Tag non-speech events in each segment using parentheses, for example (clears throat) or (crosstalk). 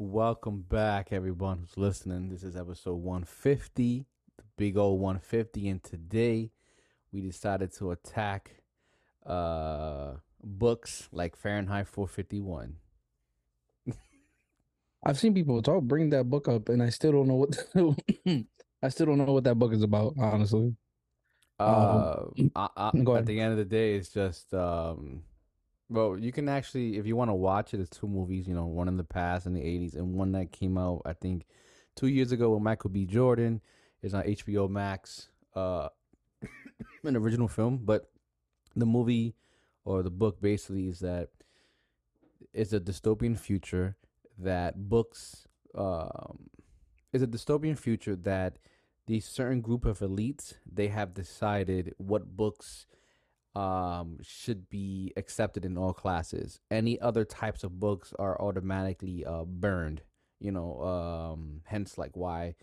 Welcome back, everyone who's listening. This is episode 150, the big old 150, and today we decided to attack uh books like Fahrenheit 451. (laughs) I've seen people talk bring that book up, and I still don't know what (laughs) I still don't know what that book is about. Honestly, Uh, I, I, (clears throat) go at the end of the day, it's just um, well, you can actually, if you want to watch it, it's two movies. You know, one in the past in the '80s, and one that came out, I think, two years ago with Michael B. Jordan. Is on HBO Max. Uh, (coughs) an original film, but the movie or the book basically is that it's a dystopian future that books um is a dystopian future that these certain group of elites they have decided what books um should be accepted in all classes any other types of books are automatically uh burned you know um hence like why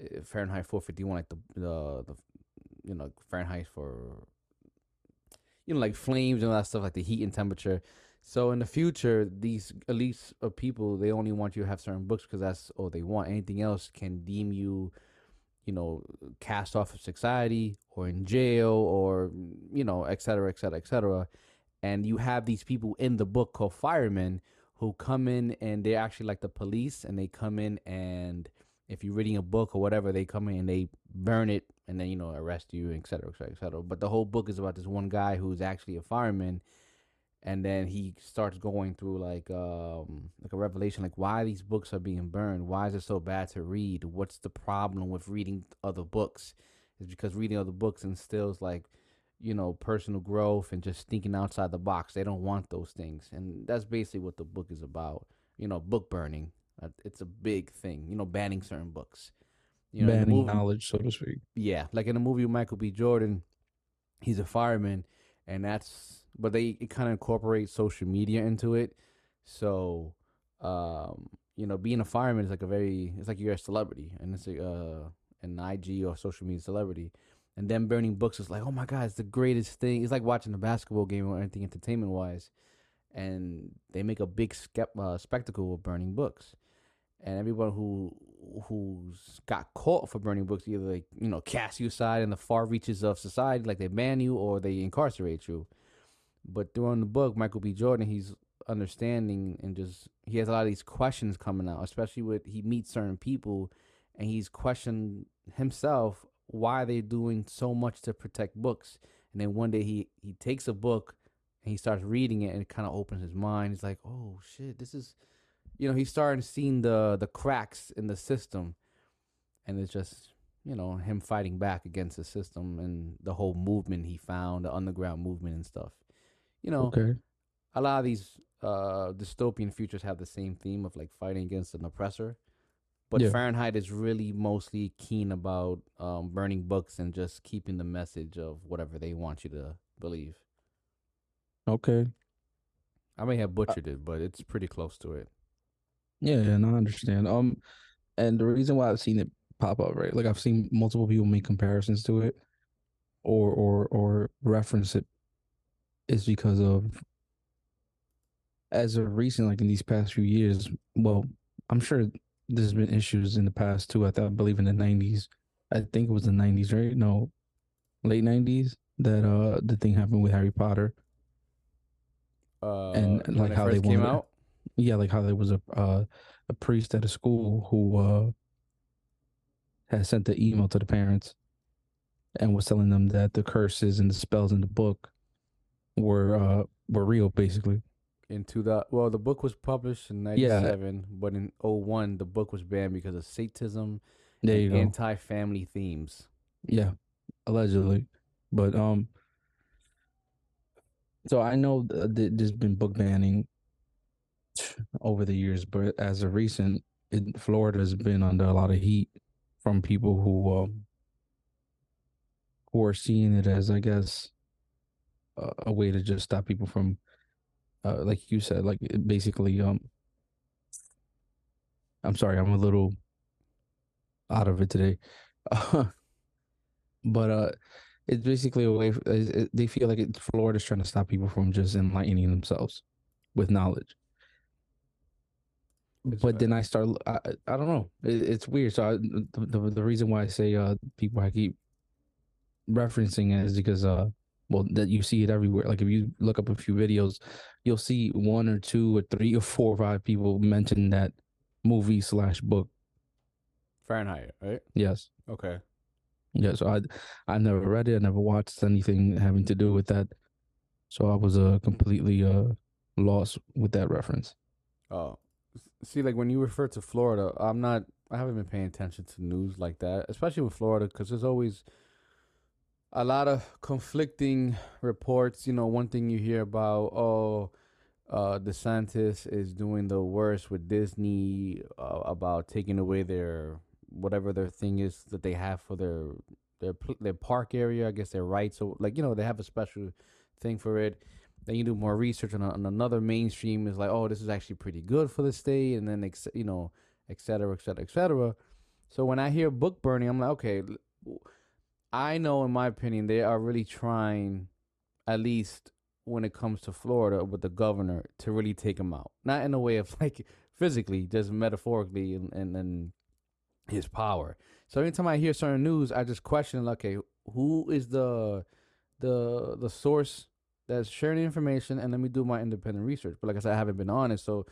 uh, fahrenheit 451 like the the, the you know fahrenheit for you know, like flames and all that stuff, like the heat and temperature. So in the future, these elites of people, they only want you to have certain books because that's all they want. Anything else can deem you, you know, cast off of society or in jail or, you know, et cetera, et cetera, et cetera. And you have these people in the book called firemen who come in and they're actually like the police and they come in and if you're reading a book or whatever, they come in and they burn it and then you know arrest you, et cetera, et cetera, et cetera. But the whole book is about this one guy who's actually a fireman, and then he starts going through like um like a revelation, like why these books are being burned, why is it so bad to read? What's the problem with reading other books? Is because reading other books instills like you know personal growth and just thinking outside the box. They don't want those things, and that's basically what the book is about. You know, book burning. Uh, It's a big thing. You know, banning certain books. You know, banning movie, knowledge, so to speak. yeah, like in the movie with Michael B. Jordan, he's a fireman, and that's but they kind of incorporate social media into it. So, um, you know, being a fireman is like a very it's like you're a celebrity, and it's a uh, an IG or social media celebrity. And then burning books is like, oh my god, it's the greatest thing. It's like watching a basketball game or anything entertainment wise, and they make a big uh, spectacle of burning books and everyone who who's got caught for burning books either they you know cast you aside in the far reaches of society like they ban you or they incarcerate you but during the book michael b. Jordan he's understanding and just he has a lot of these questions coming out especially with he meets certain people and he's questioned himself why they're doing so much to protect books. And then one day he he takes a book and he starts reading it and it kind of opens his mind. He's like oh shit this is you know, he's starting to seeing the the cracks in the system, and it's just you know him fighting back against the system and the whole movement he found, the underground movement and stuff. You know, Okay, a lot of these uh dystopian futures have the same theme of like fighting against an oppressor. But yeah, Fahrenheit is really mostly keen about um, burning books and just keeping the message of whatever they want you to believe. okay, I may have uh, butchered it, but it's pretty close to it. yeah, and I understand. Um, and the reason why I've seen it pop up, right? Like I've seen multiple people make comparisons to it, or or or reference it, is because of as of recent, like in these past few years. Well, I'm sure there's been issues in the past too. I thought, I believe in the '90s. I think it was the '90s, right? No, late '90s that uh the thing happened with Harry Potter Uh, and like how they came wanted out, yeah like how there was a uh, a priest at a school who uh had sent the email to the parents and was telling them that the curses and the spells in the book were uh were real basically. Into the well the book was published in yeah. 97 but in '01 the book was banned because of satanism there and go. anti-family themes. Yeah allegedly. But um so I know th- th- there's been book banning over the years but as of recent it, Florida's been under a lot of heat from people who um who are seeing it as, I guess, a, a way to just stop people from, uh, like you said, like basically. Um, I'm sorry, I'm a little out of it today, (laughs) but uh, it's basically a way. is- it- They feel like it, Florida's trying to stop people from just enlightening themselves with knowledge. It's but fa- then I start. I, I don't know. It, it's weird. So I, the, the the reason why I say uh people I keep referencing it is because uh well that you see it everywhere. Like if you look up a few videos, you'll see one or two or three or four or five people mention that movie slash book. Fahrenheit, right? Yes. Okay. Yeah. So I I never read it. I never watched anything having to do with that. So I was uh completely uh lost with that reference. Oh, see, like when you refer to Florida, I'm not. I haven't been paying attention to news like that, especially with Florida, because there's always a lot of conflicting reports. You know, one thing you hear about, oh, uh, DeSantis is doing the worst with Disney uh, about taking away their whatever their thing is that they have for their their their park area. I guess their rights. So, like you know, they have a special thing for it. Then you do more research on, on another mainstream is like, oh, this is actually pretty good for the state, and then ex- you know, et cetera, et cetera, et cetera. So when I hear book burning, I'm like, okay, I know, in my opinion, they are really trying, at least when it comes to Florida with the governor, to really take him out. Not in a way of (laughs) like physically, just metaphorically, and and, and his power. So anytime I hear certain news, I just question, like, okay, who is the the the source that's sharing information and let me do my independent research. But like I said, I haven't been honest, so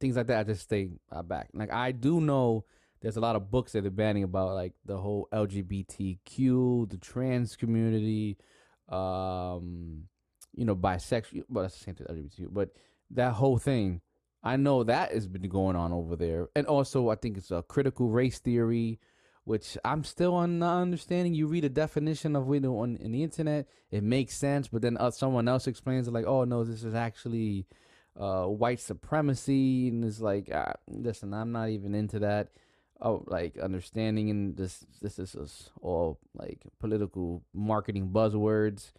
things like that I just stay uh, back. Like I do know there's a lot of books that they're banning about like the whole LGBTQ, the trans community, um, you know, bisexual. Well, that's the same thing, LGBTQ. But that whole thing, I know that has been going on over there, and also I think it's a critical race theory which I'm still on not understanding. You read a definition of it on in the internet, it makes sense, but then uh, someone else explains it like, oh no, this is actually uh, white supremacy, and it's like, uh, listen, I'm not even into that. Oh, like understanding and this this is all like political marketing buzzwords,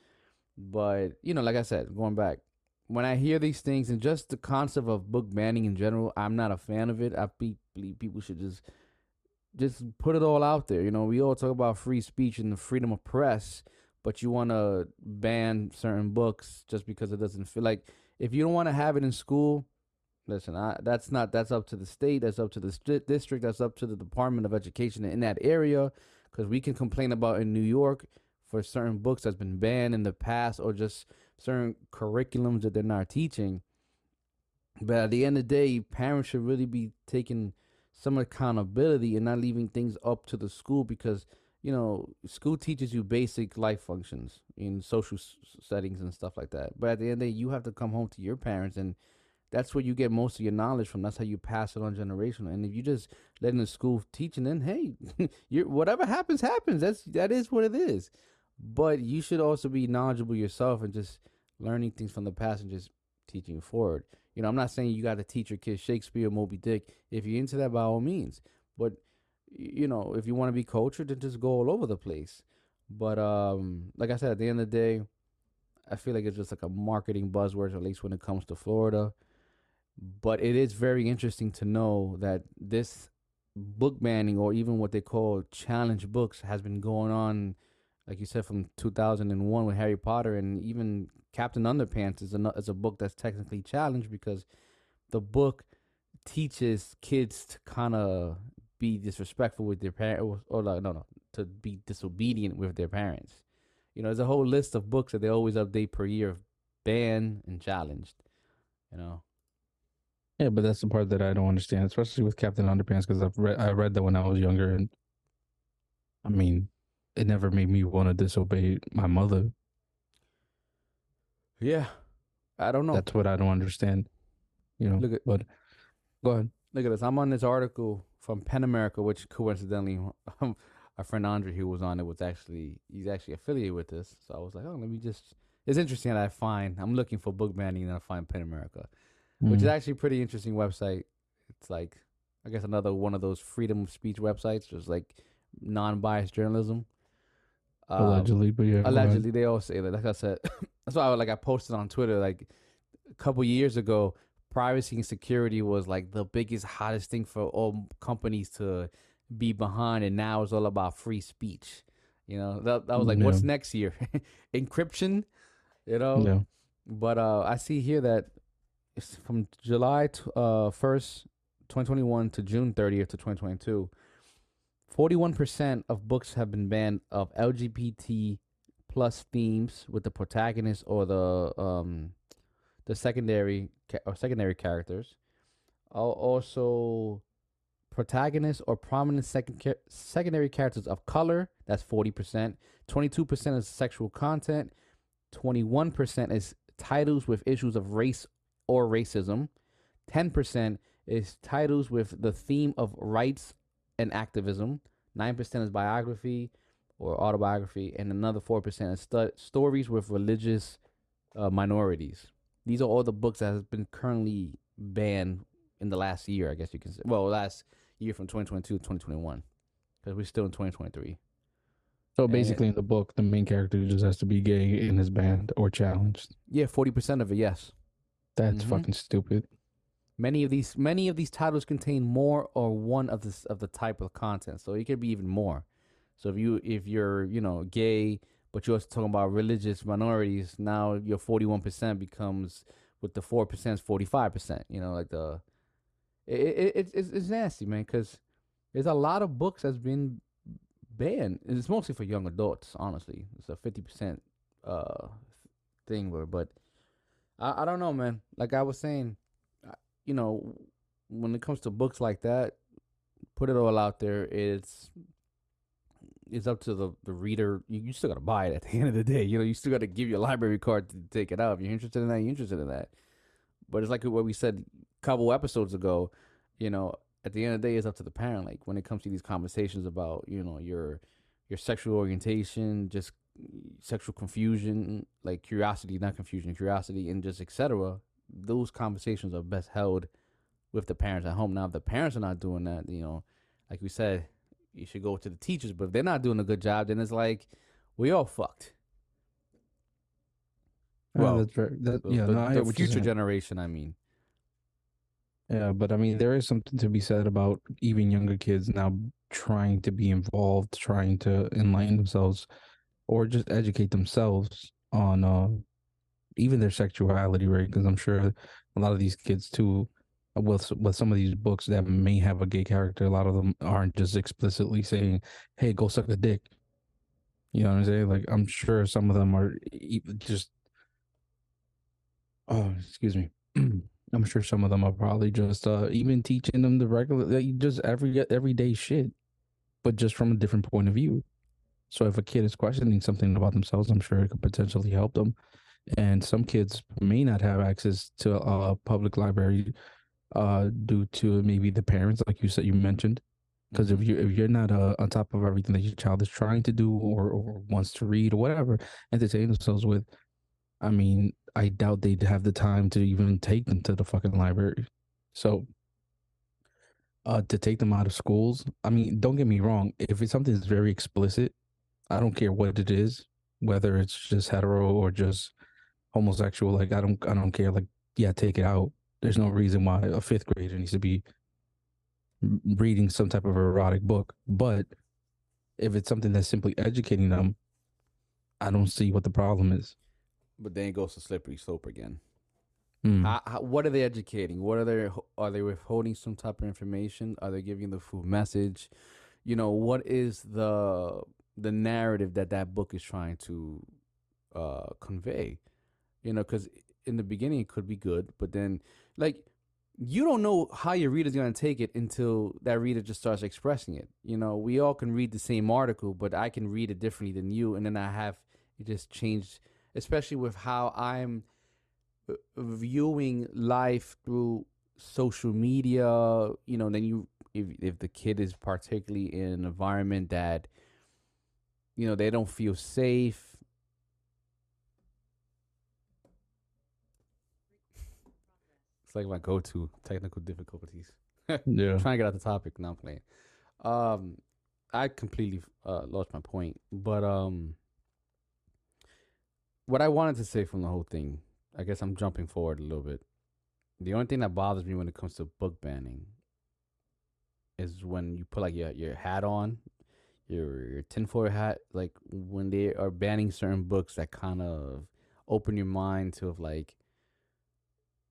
but you know, like I said, going back. When I hear these things and just the concept of book banning in general, I'm not a fan of it. I be- believe people should just just put it all out there. You know, we all talk about free speech and the freedom of press, but you want to ban certain books just because it doesn't feel like if you don't want to have it in school, listen, I, that's not that's up to the state, that's up to the st- district, that's up to the Department of Education in that area because we can complain about in New York for certain books that's been banned in the past or just certain curriculums that they're not teaching. But at the end of the day, parents should really be taking some accountability and not leaving things up to the school because you know school teaches you basic life functions in social s- settings and stuff like that but at the end of the day you have to come home to your parents and that's where you get most of your knowledge from that's how you pass it on generational and if you just let in the school teaching then hey (laughs) you whatever happens happens that's that is what it is but you should also be knowledgeable yourself and just learning things from the past and just teaching forward you know, I'm not saying you got to teach your kids Shakespeare or Moby Dick. If you're into that, by all means. But you know, if you want to be cultured, then just go all over the place. But um, like I said, at the end of the day, I feel like it's just like a marketing buzzword, at least when it comes to Florida. But it is very interesting to know that this book banning, or even what they call challenge books, has been going on, like you said, from 2001 with Harry Potter, and even Captain Underpants is a is a book that's technically challenged because the book teaches kids to kind of be disrespectful with their parents, or like no, no, to be disobedient with their parents. You know, there's a whole list of books that they always update per year, of banned and challenged. You know, Yeah, but that's the part that I don't understand, especially with Captain Underpants, because I've read I read that when I was younger, and I mean, it never made me want to disobey my mother. yeah, I don't know. That's what I don't understand. You know, Look at- but go ahead. Look at this. I'm on this article from Pen America, which coincidentally, um, our friend Andre, who was on it, was actually he's actually affiliated with this. So I was like, oh, let me just. It's interesting that I find I'm looking for book banning and I find Pen America, which is Mm. actually a pretty interesting website. It's like I guess another one of those freedom of speech websites, just like non-biased journalism. Um, allegedly, but yeah, allegedly they all say that like i said (coughs) that's why I, like i posted on twitter like a couple years ago privacy and security was like the biggest hottest thing for all companies to be behind and now it's all about free speech you know that, that was like what's next year (laughs) encryption you know Yeah. but uh i see here that from july t- uh 1st 2021 to June 30th to 2022, 41% of books have been banned of LGBT plus themes with the protagonist or the um the secondary ca- or secondary characters. Also, protagonists or prominent second cha- secondary characters of color. That's forty percent. Twenty-two percent is sexual content. Twenty-one percent is titles with issues of race or racism. Ten percent is titles with the theme of rights and activism. Nine percent is biography or autobiography, and another four percent is stu- stories with religious uh, minorities. These are all the books that have been currently banned in the last year, I guess you can say. Well, last year from 2022 to 2021, because we're still in 2023. So And- basically, in the book, the main character just has to be gay in his banned or challenged. Yeah, 40% of it, yes. That's Mhm. fucking stupid. Many of these many of these titles contain more or one of this of the type of content, so it could be even more. So if you if you're you know gay, but you're also talking about religious minorities, now your 41% becomes with the four percent, 45%. You know, like the it, it, it it's it's nasty, man, because there's a lot of books that's been banned. and It's mostly for young adults, honestly. It's a 50% uh thing, where but I I don't know, man. Like I was saying you know, when it comes to books like that, put it all out there. It's it's up to the the reader. You, you still gotta buy it at (laughs) the end of the day. You know, you still gotta give your library card to take it out. If you're interested in that, you're interested in that. But it's like what we said a couple episodes ago. You know, at the end of the day, it's up to the parent. Like when it comes to these conversations about you know your your sexual orientation, just sexual confusion, like curiosity, not confusion, curiosity, and just etc those conversations are best held with the parents at home. Now, if the parents are not doing that, you know, like we said, you should go to the teachers. But if they're not doing a good job, then it's like we all fucked. Yeah, Well, that's very, that, yeah, the- no, I the get what you're future generation, I mean. Yeah, but I mean, there is something to be said about even younger kids now trying to be involved, trying to enlighten themselves, or just educate themselves on uh, even their sexuality, right? Because I'm sure a lot of these kids too, with with some of these books that may have a gay character, a lot of them aren't just explicitly saying, "Hey, go suck a dick." You know what I'm saying? Like, I'm sure some of them are just. Oh, excuse me. (clears throat) I'm sure some of them are probably just uh even teaching them the regular like, just every everyday shit, but just from a different point of view. So if a kid is questioning something about themselves, I'm sure it could potentially help them. And some kids may not have access to a public library uh due to maybe the parents, like you said you mentioned. Because if you if you're not uh, on top of everything that your child is trying to do or, or wants to read or whatever, entertain themselves with, I mean, I doubt they'd have the time to even take them to the fucking library. So, uh, to take them out of schools, I mean, don't get me wrong. If it's something that's very explicit, I don't care what it is, whether it's just hetero or just homosexual. Like, I don't, I don't care. Like, yeah, take it out. There's no reason why a fifth grader needs to be reading some type of erotic book. But if it's something that's simply educating them, I don't see what the problem is. But then it goes to slippery slope again. Mm. How, what are they educating? What are they? Are they withholding some type of information? Are they giving the full message? You know, what is the the narrative that that book is trying to uh, convey? You know, because in the beginning it could be good, but then like you don't know how your reader's gonna take it until that reader just starts expressing it. You know, we all can read the same article, but I can read it differently than you, and then I have it just changed, especially with how I'm uh, viewing life through social media you know then you if if the kid is particularly in an environment that you know they don't feel safe. It's like my go-to technical difficulties. (laughs) Yeah. trying to get out the topic. Now I'm playing. Um i completely uh lost my point but um what i wanted to say from the whole thing i guess i'm jumping forward a little bit. The only thing that bothers me when it comes to book banning is when you put like your, your hat on your your tinfoil hat like when they are banning certain books that kind of open your mind to of like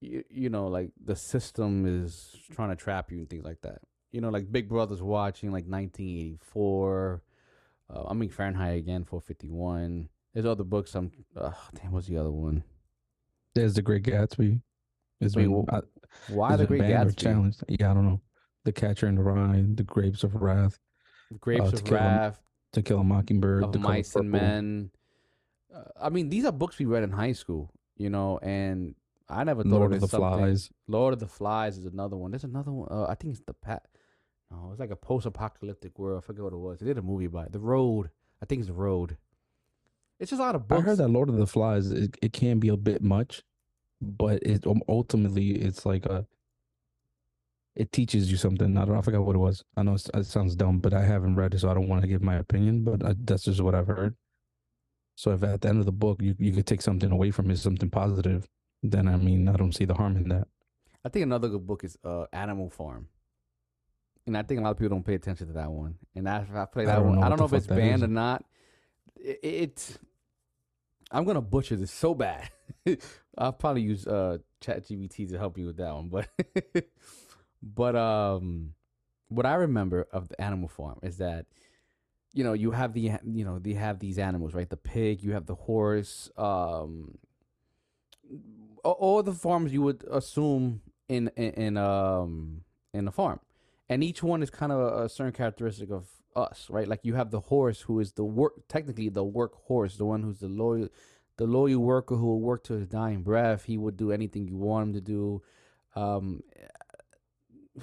you, you know like the system is trying to trap you and things like that. You know, like Big Brother's watching like 1984. Uh, I mean Fahrenheit again, 451. There's other books. I'm uh, damn. What's the other one? There's the Great Gatsby. It's Wait, been, wh- I, Why the been Great Gatsby? challenged. Yeah, I don't know. The Catcher in the Rye, The Grapes of Wrath, Grapes uh, To of Wrath, To Kill a Mockingbird, of Mice and Men. Uh, I mean, these are books we read in high school, you know, and I never thought Lord of of the something- Flies. Lord of the Flies is another one. There's another one. Uh, I think it's the Pat. No, it's like a post-apocalyptic world. I forget what it was. They did a movie about it. The Road. I think it's The Road. It's just a lot of books. I heard that Lord of the Flies it, it can be a bit much, but it um, ultimately it's like a it teaches you something. I don't I forgot what it was. I know it sounds dumb, but I haven't read it, so I don't want to give my opinion. But I, that's just what I've heard. So if at the end of the book you you could take something away from it, something positive, then I mean I don't see the harm in that. I think another good book is uh, Animal Farm. And I think a lot of people don't pay attention to that one. And I, I play that don't one. I don't know if it's banned is. or not. It, it I'm gonna butcher this so bad. (laughs) I'll probably use uh ChatGPT to help you with that one. But (laughs) but um what I remember of the Animal Farm is that you know you have the you know they have these animals right? The pig you have the horse um all the farms you would assume in in, in um in a farm. And each one is kind of a, a certain characteristic of us right? Like you have the horse who is the work technically the work horse the one who's the loyal the loyal worker who will work to his dying breath. He would do anything you want him to do. Um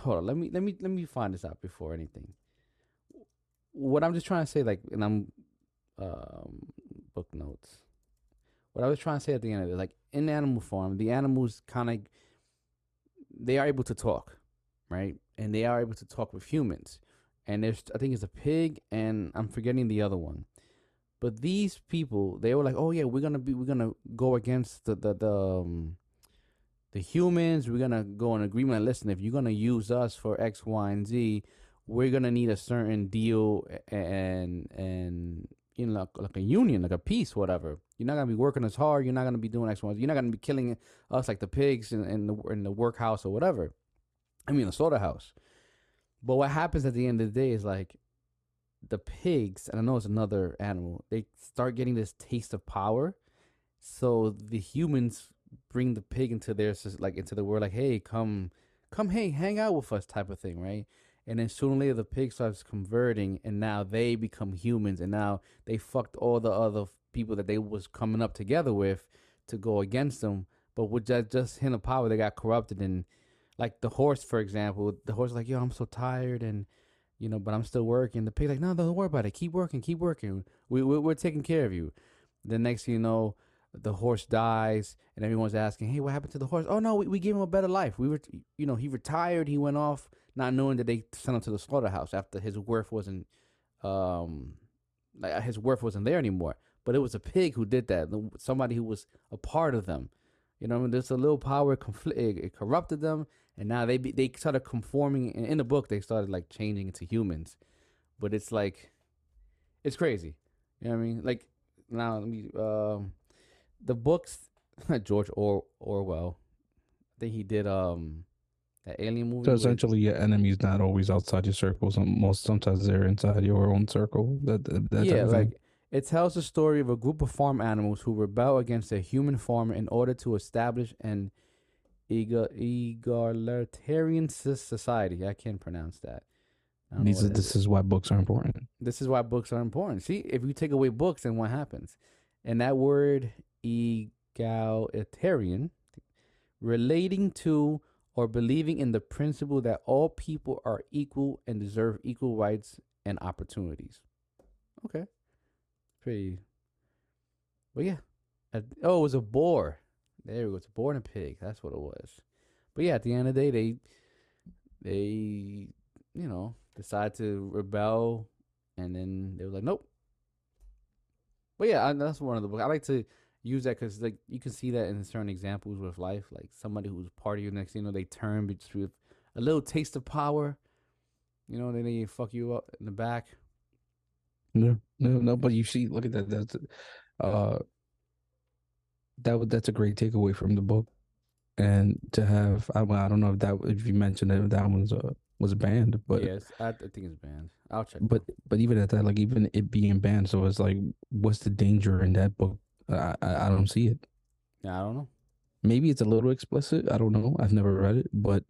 hold on let me let me let me find this out before anything what i'm just trying to say like and i'm um book notes what I was trying to say at the end of it, like in Animal Farm, the animals kind of they are able to talk, right? And they are able to talk with humans. And there's, I think it's a pig, and I'm forgetting the other one. But these people, they were like, "Oh yeah, we're gonna be, we're gonna go against the the the, um, the humans. We're gonna go in agreement. Listen, if you're gonna use us for X, Y, and Z, we're gonna need a certain deal and and you know like, like a union, like a peace, whatever. You're not gonna be working as hard. You're not gonna be doing X, Y. You're not gonna be killing us like the pigs in, in the in the workhouse or whatever. I mean the slaughterhouse. But what happens at the end of the day is like the pigs, and I know it's another animal. They start getting this taste of power, so the humans bring the pig into their like into the world, like, hey, come, come, hey, hang out with us, type of thing, right? And then sooner or later, the pig starts converting, and now they become humans, and now they fucked all the other people that they was coming up together with to go against them. But with just just hint of power, they got corrupted, and like the horse, for example, the horse like, yo, I'm so tired, and you know, but I'm still working. The pig like, no, don't worry about it. Keep working, keep working. We, we we're taking care of you. The next you know, the horse dies, and everyone's asking, hey, what happened to the horse? Oh no, we, we gave him a better life. We were, you know, he retired. He went off, not knowing that they sent him to the slaughterhouse after his worth wasn't, um, like his worth wasn't there anymore. But it was a pig who did that. Somebody who was a part of them. You know, I mean? there's a little power conflict. It, it corrupted them, and now they be, they started conforming. In, in the book, they started like changing into humans, but it's like, it's crazy. You know what I mean? Like now, let me um, the books. (laughs) George or- Orwell. I think he did um, that alien movie. So essentially, your enemy's not always outside your circle. Some most sometimes they're inside your own circle. That that, that yeah, like it tells the story of a group of farm animals who rebel against a human farmer in order to establish an egalitarian society. I can't pronounce that. I don't know These are, this is why books are important. this is why books are important. See, if you take away books, then what happens? And that word egalitarian, relating to or believing in the principle that all people are equal and deserve equal rights and opportunities. Okay, pretty. But yeah, oh, it was a boar. There it was, a boar and a pig. That's what it was. But yeah, at the end of the day, they, they, you know, decide to rebel, and then they were like, nope. But yeah, that's one of the books. I like to use that because like you can see that in certain examples with life, like somebody who's part of you. Next, you know, they turn with a little taste of power. You know, then they fuck you up in the back. No, no, no. But you see, look at that. That's uh, that would that's a great takeaway from the book. and to have I, I don't know if that if you mentioned it, if that one's a was banned, but yes, I, I think it's banned. I'll check. but but even at that, like even it being banned, so it's like, what's the danger in that book? I I, I don't see it. yeah, I don't know. Maybe it's a little explicit. I don't know. I've never read it, but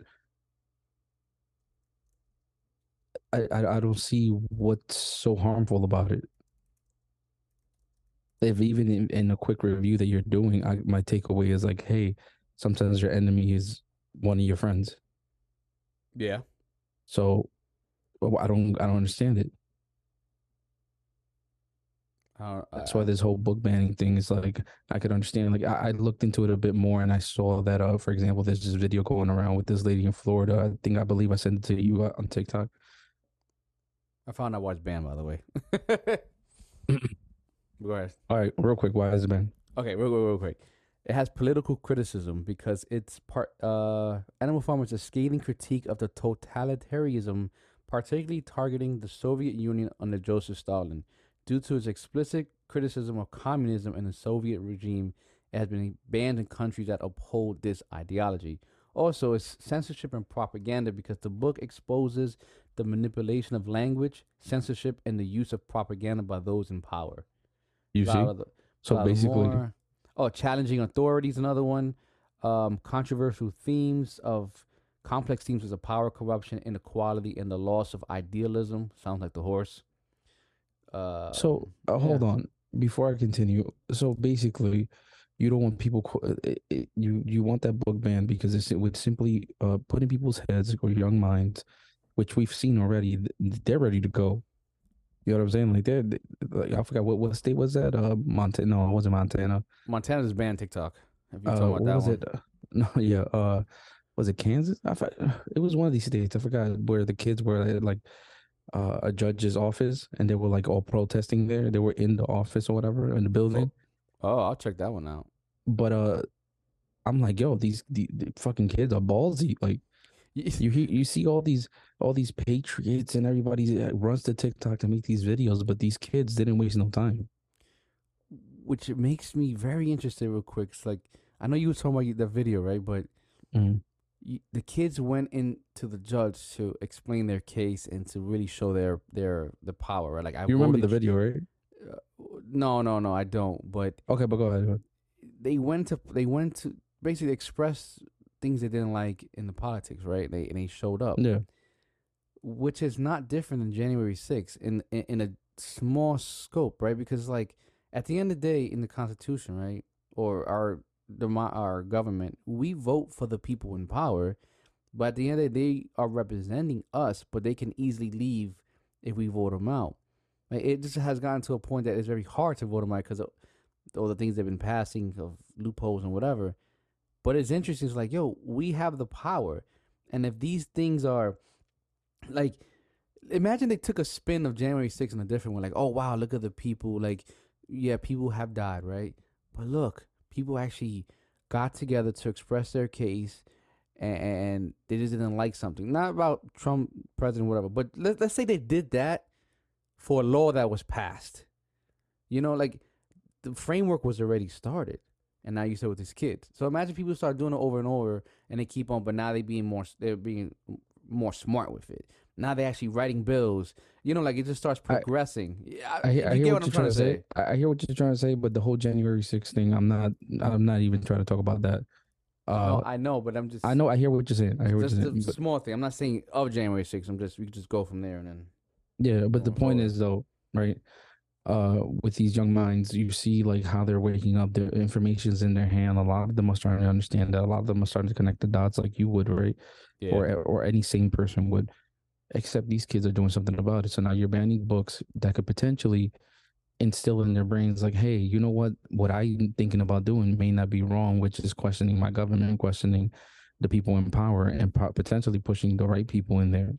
I I, I don't see what's so harmful about it. If even in, in a quick review that you're doing, I, my takeaway is like, hey, sometimes your enemy is one of your friends. Yeah. So I don't I don't understand it. Uh, That's why this whole book banning thing is like I could understand. Like I, I looked into it a bit more and I saw that uh for example there's this video going around with this lady in Florida. I think I believe I sent it to you uh, on TikTok. I found out why it's banned, by the way. (clears throat) Go ahead. All right, real quick, why has it been? Okay, real, real, real quick. It has political criticism because it's part. Uh, Animal Farm is a scathing critique of the totalitarianism, particularly targeting the Soviet Union under Joseph Stalin. Due to its explicit criticism of communism and the Soviet regime, it has been banned in countries that uphold this ideology. Also, it's censorship and propaganda because the book exposes the manipulation of language, censorship, and the use of propaganda by those in power. You see? Blah. So basically, more- oh, challenging authorities, another one. Um, controversial themes of complex themes of power, corruption, inequality, and the loss of idealism. Sounds like the horse. Uh, so uh, hold yeah. on before I continue. So basically, you don't want people qu- it, it, you you want that book banned because it's, it would simply uh put in people's heads or young minds, which we've seen already. They're ready to go. You know what I'm saying? Like they're they, like I forgot what what state was that? Uh, Montana? No, it wasn't Montana. Montana's banned TikTok. If you Uh, what that was one, it? Uh, (laughs) No, yeah. Uh, was it Kansas? I forgot. It was one of these states. I forgot where the kids were like uh, a judge's office, and they were like all protesting there. They were in the office or whatever in the building. oh, I'll check that one out. But uh, I'm like, yo, these the, the fucking kids are ballsy. Like (laughs) you hear, you see all these all these patriots and everybody runs to TikTok to make these videos, but these kids didn't waste no time. Which makes me very interested. Real quick, it's like I know you were talking about the video, right? But Mhm. The kids went into the judge to explain their case and to really show their their the power, right? Like I You remember the video, right? Uh, no, no, no, I don't. But Okay, but go ahead. go ahead. they went to they went to basically express things they didn't like in the politics, right? They and they showed up, Yeah. which is not different than January 6th in, in in a small scope, right? Because like at the end of the day, in the Constitution, right, or our our government, we vote for the people in power, but at the end of the day, they are representing us, but they can easily leave if we vote them out. Like, it just has gotten to a point that it's very hard to vote them out because all the things they've been passing of loopholes and whatever. But it's interesting. It's like, yo, we have the power, and if these things are like, imagine they took a spin of January 6th in a different way. Like, oh wow, look at the people. Like, yeah, people have died, right? But look, people actually got together to express their case, and, they just didn't like something. Not about Trump, president, whatever. But let, let's say they did that for a law that was passed. You know, like the framework was already started, and now you said with these kids. So imagine people start doing it over and over, and they keep on, but now they being more, they're being more smart with it. Now they're actually writing bills. You know, like it just starts progressing. Yeah, I, hear- I you hear get what, you're trying to say. I I hear what you're trying to say, but the whole January 6th thing, I'm not. I'm not even trying to talk about that. Uh, no, I know, but I'm just. I know. I hear what you're saying. I hear what you're a saying. But, small thing. I'm not saying of January 6th. I'm just we could just go from there and then. yeah, but the point is though, right? Uh, with these young minds, you see like how they're waking up. Their information's in their hand. A lot of them are starting to understand that. A lot of them are starting to connect the dots, like you would, right? Yeah. Or or any sane person would. Except these kids are doing something about it. So now you're banning books that could potentially instill in their brains like hey you know what? What i'm thinking about doing may not be wrong which is questioning my government questioning the people in power and potentially pushing the right people in there.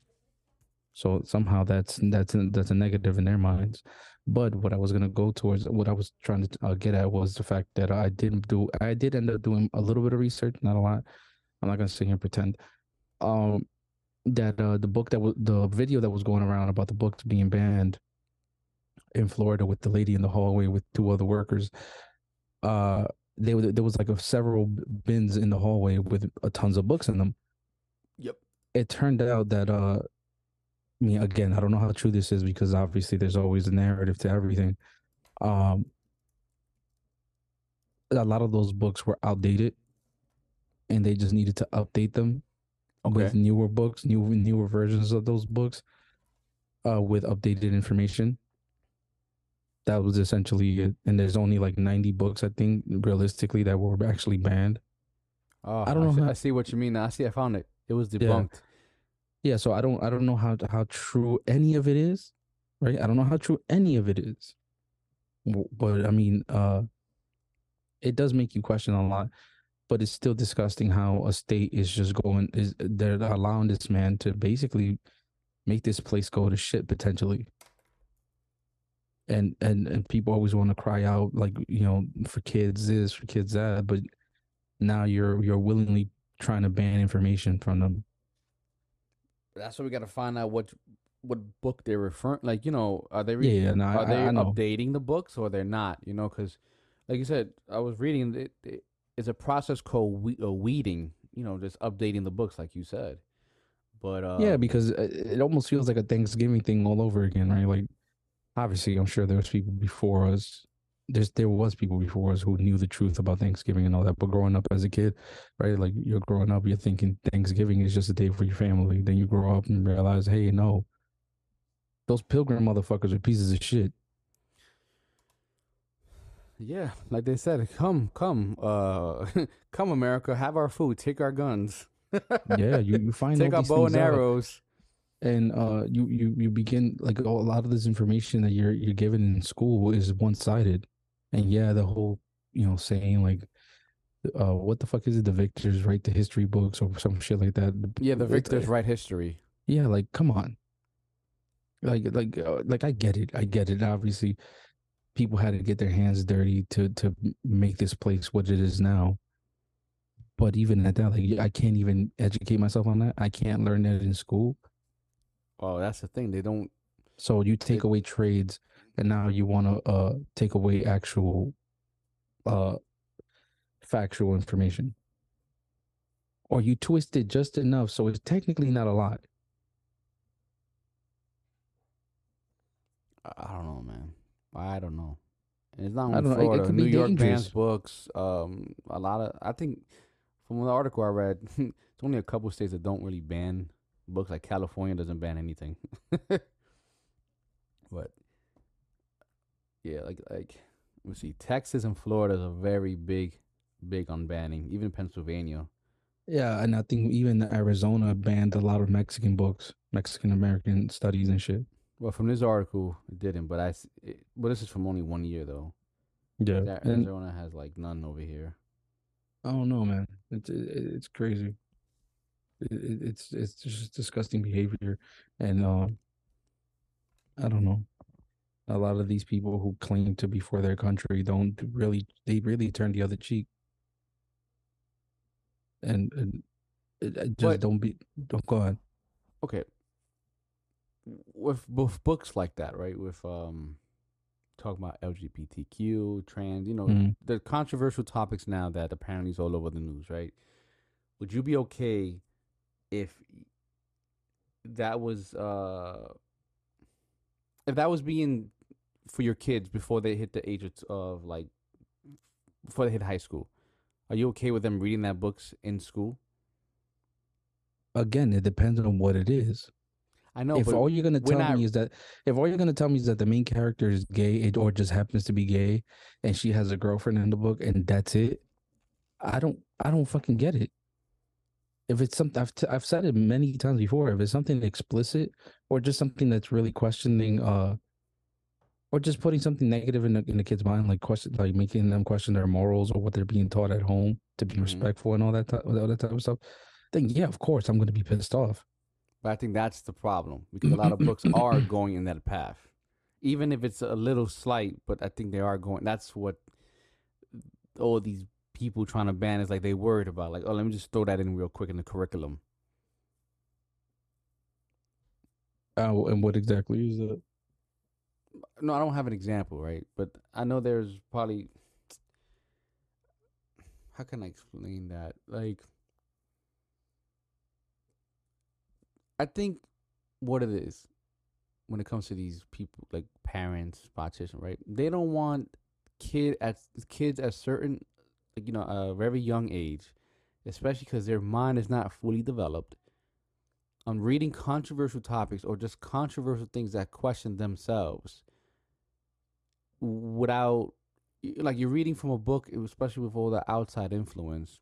So somehow that's that's that's a negative in their minds. But what i was going to go towards what i was trying to uh, get at was the fact that i didn't do i did end up doing a little bit of research not a lot. I'm not going to sit here and pretend. Um that uh the book that was the video that was going around about the books being banned in Florida with the lady in the hallway with two other workers. Uh, they there was like a several bins in the hallway with uh, tons of books in them. Yep. It turned out that uh, I mean, again, I don't know how true this is because obviously there's always a narrative to everything. Um, a lot of those books were outdated, and they just needed to update them with newer books, new newer versions of those books, uh, with updated information. That was essentially it. And there's only like 90 books, I think, realistically, that were actually banned. Oh, I don't know see, how- I see what you mean. I see. I found it. It was debunked. Yeah, so I don't I don't know how how true any of it is, right? I don't know how true any of it is. But I mean, uh it does make you question a lot, but it's still disgusting how a state is just going is they're allowing this man to basically make this place go to shit potentially. And and and people always want to cry out like, you know, for kids this, for kids that, but now you're you're willingly trying to ban information from them. That's what we got to find out what what book they're referring. Like you know, are they Yeah, re- yeah, no, I, are they I, I updating the books or they're not? You know, because like you said, I was reading it, it. It's a process called we, uh, weeding. You know, just updating the books, like you said. But uh, Yeah, because uh, it almost feels like a Thanksgiving thing all over again, right? Like, obviously, I'm sure there was people before us. There's there was people before us who knew the truth about Thanksgiving and all that. But growing up as a kid, right? Like you're growing up, you're thinking Thanksgiving is just a day for your family. Then you grow up and realize, hey, no, those pilgrim motherfuckers are pieces of shit. Yeah, like they said, come, come, uh, (laughs) come, America, have our food, take our guns, Yeah, you, you (laughs) find take all our bow and out. arrows. and uh you you you begin like a lot of this information that you're you're given in school is one-sided. And yeah the whole you know saying like uh what the fuck is it? The victors write the history books or some shit like that. Yeah, the victors write history. yeah like come on. Like like uh, like i get it. I get it obviously people had to get their hands dirty to to make this place what it is now but even at that like i can't even educate myself on that i can't learn that in school Oh, that's the thing. They don't. So you take It- away trades, and now you want to uh take away actual, uh, factual information, or you twist it just enough so it's technically not a lot. I don't know, man. I don't know. And it's not I only don't know, it- it Florida. could New be York bans books. Um, a lot of. I think from the article I read, (laughs) it's only a couple states that don't really ban books. Like California doesn't ban anything. (laughs) but yeah, like like let me see. Texas and Florida are very big, big on banning. Even Pennsylvania. Yeah, and I think even Arizona banned a lot of Mexican books, Mexican American studies and shit. Well, from this article, it didn't. But I, It, but this is from only one year though. Yeah, That Arizona has like none over here. I don't know, man. It's it, it's crazy. It, it, it's it's just disgusting behavior, and uh, I don't know. A lot of these people who claim to be for their country don't really. They really turn the other cheek, and, and just But- don't be. Don't go ahead. okay with both books like that right with um talking about lgbtq trans you know Mhm. the controversial topics now that apparently is all over the news right would you be okay if that was uh if that was being for your kids before they hit the age of, of like before they hit high school are you okay with them reading that books in school Again, it depends on what it is. I know if all you're gonna tell me is that if all you're gonna tell me is that the main character is gay or just happens to be gay and she has a girlfriend in the book and that's it, I don't I don't fucking get it. If it's something I've t- I've said it many times before, if it's something explicit or just something that's really questioning uh or just putting something negative in the, in the kid's mind, like question, like making them question their morals or what they're being taught at home to be Mhm. respectful and all that, ty- all that type of stuff. Then yeah, of course, I'm going to be pissed off. But I think that's the problem because a lot of books are going in that path, even if it's a little slight. But I think they are going. That's what all these people trying to ban is like they worried about. Like, oh, let me just throw that in real quick in the curriculum. Uh, and what exactly is it? No, I don't have an example, right? But I know there's probably how can I explain that? Like, I think what it is when it comes to these people, like parents, politicians, right? They don't want kid at kids at certain, like, you know, a very young age, especially because their mind is not fully developed. On reading controversial topics or just controversial things that question themselves without like you're reading from a book, especially with all the outside influence.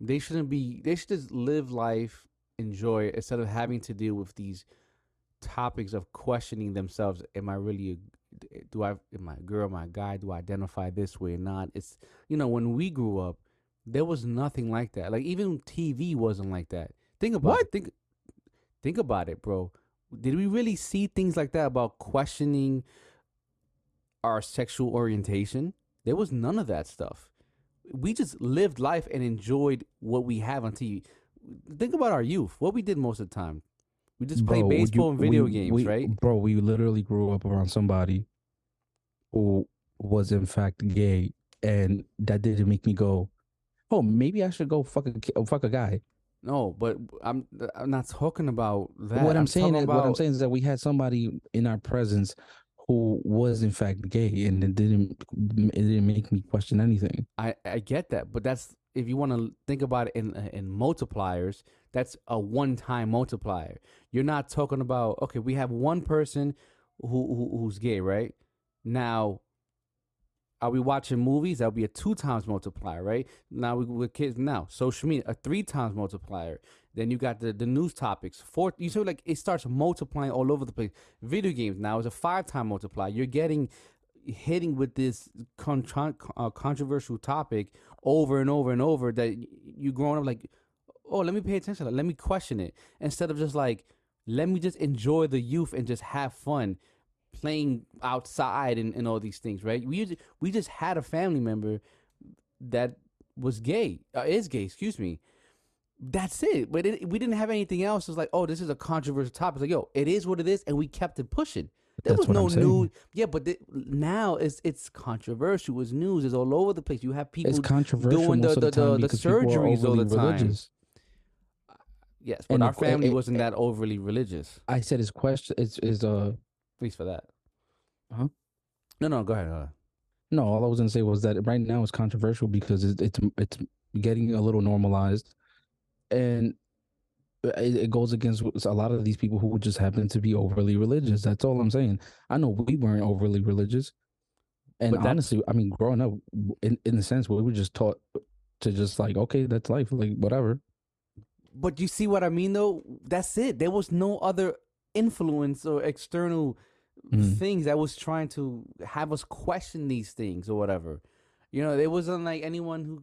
They shouldn't be. They should just live life, enjoy instead of having to deal with these topics of questioning themselves. Am I really? A, eh, do I? Am I a girl? Am I a guy? Do I identify this way or not? It's you know when we grew up, there was nothing like that. Like even TV wasn't like that. Think about What? it. Think think about it, bro. Did we really see things like that about questioning our sexual orientation? There was none of that stuff. We just lived life and enjoyed what we have on TV. Think about our youth. What we did most of the time. We just play Bro, would baseball you- and video we- games, we- right? Bro, we literally grew up around somebody who was in fact gay, and that didn't make me go, "Oh, maybe I should go fuck a oh, fuck a guy." No, but I'm I'm not talking about that. what I'm, saying talking is, what I'm saying is that we had somebody in our presence who was in fact gay, and it didn't it didn't make me question anything. I, I get that, but that's if you want to think about it in in multipliers, that's a one time multiplier. You're not talking about okay, we have one person who, who who's gay, right? Now, are we watching movies? That'll be a two times multiplier, right? Now we with kids now social media a three times multiplier. Then you got the the news topics. Four, you see, like it starts multiplying all over the place. Video games now is a five time multiplier. You're getting hitting with this uh, controversial topic over and over and over that you growing up like, oh, let me pay attention, let me question it instead of just like, let me just enjoy the youth and just have fun playing outside and, and all these things, right? We we just had a family member that was gay, uh, is gay, excuse me. That's it. But it, we didn't have anything else. It's like, oh, this is a controversial topic. It's like, yo, it is what it is, and we kept it pushing. There That's was no news. Yeah, but th- now it's it's controversial. It's news. It's all over the place. You have people. It's controversial doing the- the- the the- the because people are surgeries all the time. religious. yes, but and our the family it- wasn't that overly religious. I said his question is is uh At least for that. Huh? No, no, go ahead. Uh, no. All I was gonna say was that right now it's controversial because it's it's it's getting a little normalized, and it, it goes against a lot of these people who just happen to be overly religious. That's all I'm saying. I know we weren't overly religious, and that- honestly, I mean, growing up, in in the sense where we were just taught to just like, okay, that's life, like whatever. but you see what I mean, though. That's it. There was no other influence or external Mhm. things that was trying to have us question these things or whatever. You know, there wasn't like anyone who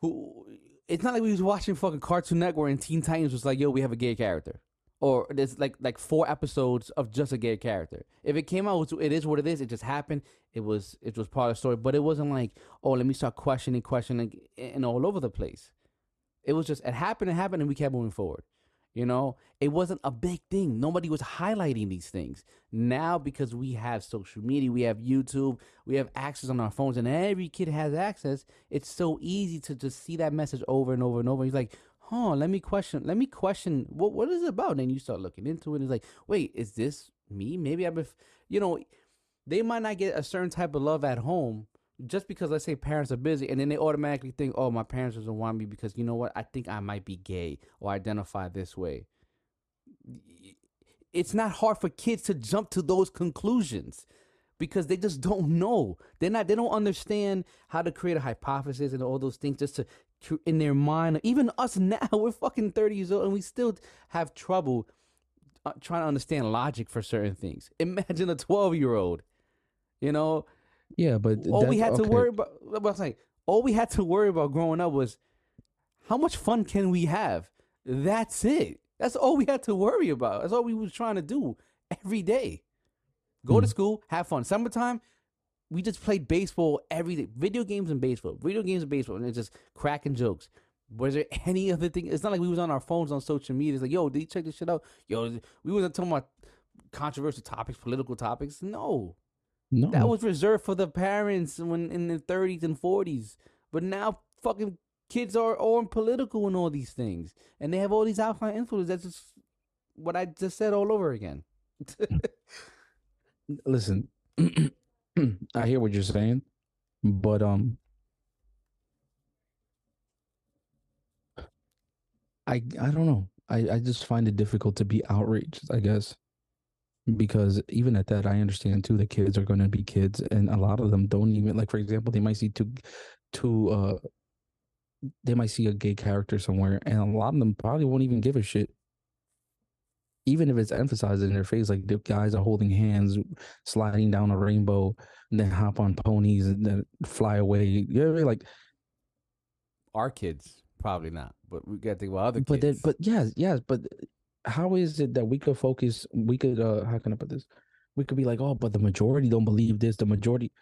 who. It's not like we was watching fucking Cartoon Network and Teen Titans was like, "Yo, we have a gay character," or there's like like four episodes of just a gay character. If it came out, it is what it is. It just happened. It was it was part of the story, but it wasn't like, "Oh, let me start questioning, questioning," and all over the place. It was just it happened, it happened, and we kept moving forward. You know, it wasn't a big thing. Nobody was highlighting these things. Now, because we have social media, we have YouTube, we have access on our phones, and every kid has access, it's so easy to just see that message over and over and over. He's like, huh, let me question, let me question, what what is it about? And you start looking into it. It's like, wait, is this me? Maybe I've been, you know, they might not get a certain type of love at home just because let's say parents are busy and then they automatically think, oh, my parents doesn't want me because you know what? I think I might be gay or identify this way. It's not hard for kids to jump to those conclusions because they just don't know. They're not. They don't understand how to create a hypothesis and all those things just to in their mind. Even us now, (laughs) we're fucking thirty years old and we still have trouble uh, trying to understand logic for certain things. Imagine a twelve year old. You know, Yeah, but all we had to okay. worry about what I'm saying, all we had to worry about growing up was how much fun can we have? That's it. That's all we had to worry about. That's all we was trying to do every day. Go to Hmm. school, have fun. Summertime, we just played baseball every day. Video games and baseball. Video games and baseball. And it's just cracking jokes. Was there any other thing? It's not like we was on our phones on social media. It's like, yo, did you check this shit out? Yo, we wasn't talking about controversial topics, political topics. No. No, That was reserved for the parents when in the 30s and 40s But now fucking kids are all political and all these things, and they have all these outside influences. That's just what I just said all over again. (laughs) Listen, (clears throat) I hear what you're saying, but um, I I don't know. I I just find it difficult to be outraged. I guess because even at that, I understand too. The kids are going to be kids, and a lot of them don't even like. For example, they might see two two uh they might see a gay character somewhere, and a lot of them probably won't even give a shit. Even if it's emphasized in their face, like the guys are holding hands, sliding down a rainbow, and then hop on ponies and then fly away. You know, like our kids probably not, but we got to think about other but kids. Then, but yes, yes, but how is it that we could focus? We could, uh how can I put this? We could be like, oh, but the majority don't believe this. The majority,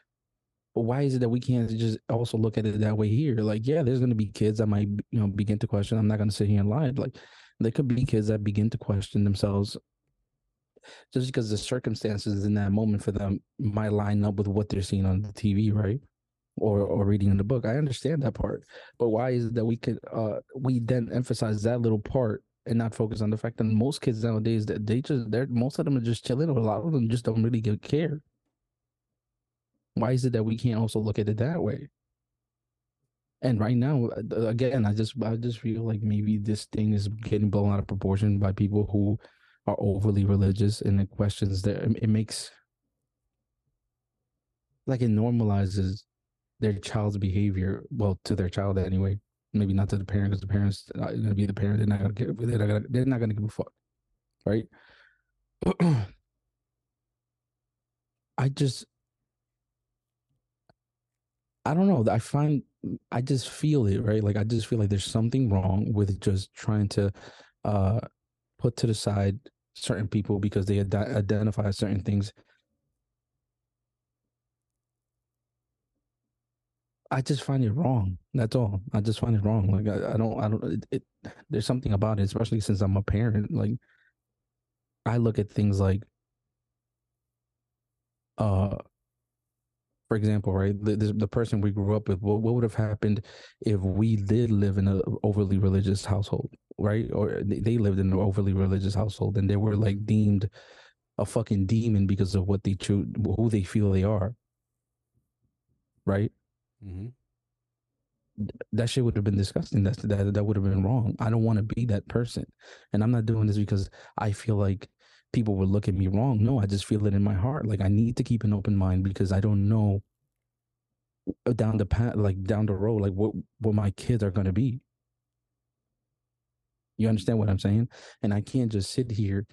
but why is it that we can't just also look at it that way here? Like, yeah, there's going to be kids that might, you know, begin to question. I'm not going to sit here and lie. Like, there could be kids that begin to question themselves just because the circumstances in that moment for them might line up with what they're seeing on the TV, right? Or or reading in the book. I understand that part, but why is it that we could uh we then emphasize that little part and not focus on the fact that most kids nowadays that they just they're most of them are just chilling, or a lot of them just don't really give care. Why is it that we can't also look at it that way? And right now, uh, again, I just I just feel like maybe this thing is getting blown out of proportion by people who are overly religious and it questions that it makes like it normalizes their child's behavior. Well, to their child anyway. Maybe not to the parent because the parents are gonna be the parent. They're not gonna get. They're not gonna. They're not gonna give a fuck, right? (clears throat) I just I don't know. I find I just feel it, right? Like I just feel like there's something wrong with just trying to uh put to the side certain people because they ad- identify certain things. I just find it wrong. That's all. I just find it wrong. Like I, I don't I don't it, it there's something about it, especially since I'm a parent. Like I look at things like uh for example, right, the, the person we grew up with, what, what would have happened if we did live in an overly religious household, right? Or they lived in an overly religious household and they were like deemed a fucking demon because of what they choose, who they feel they are, right? Mm-hmm. That shit would have been disgusting. That's that that would have been wrong. I don't want to be that person, and I'm not doing this because I feel like people would look at me wrong. No, I just feel it in my heart. Like I need to keep an open mind because I don't know down the path, like down the road, like what what my kids are gonna be. You understand what I'm saying? And I can't just sit here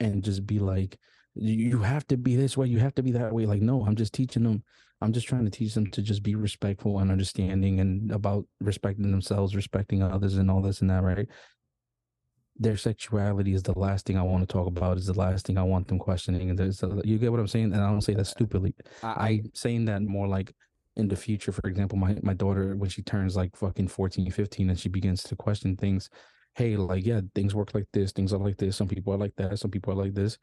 and just be like, you have to be this way, you have to be that way. Like, no, I'm just teaching them. I'm just trying to teach them to just be respectful and understanding and about respecting themselves, respecting others, and all this and that, right? their sexuality is the last thing I want to talk about. Is the last thing I want them questioning. And there's, you get what I'm saying? And I don't say that stupidly. I, am saying that more like in the future. For example, my my daughter when she turns like fucking 14, 15, and she begins to question things. Hey, like yeah, things work like this. Things are like this. Some people are like that. Some people are like this,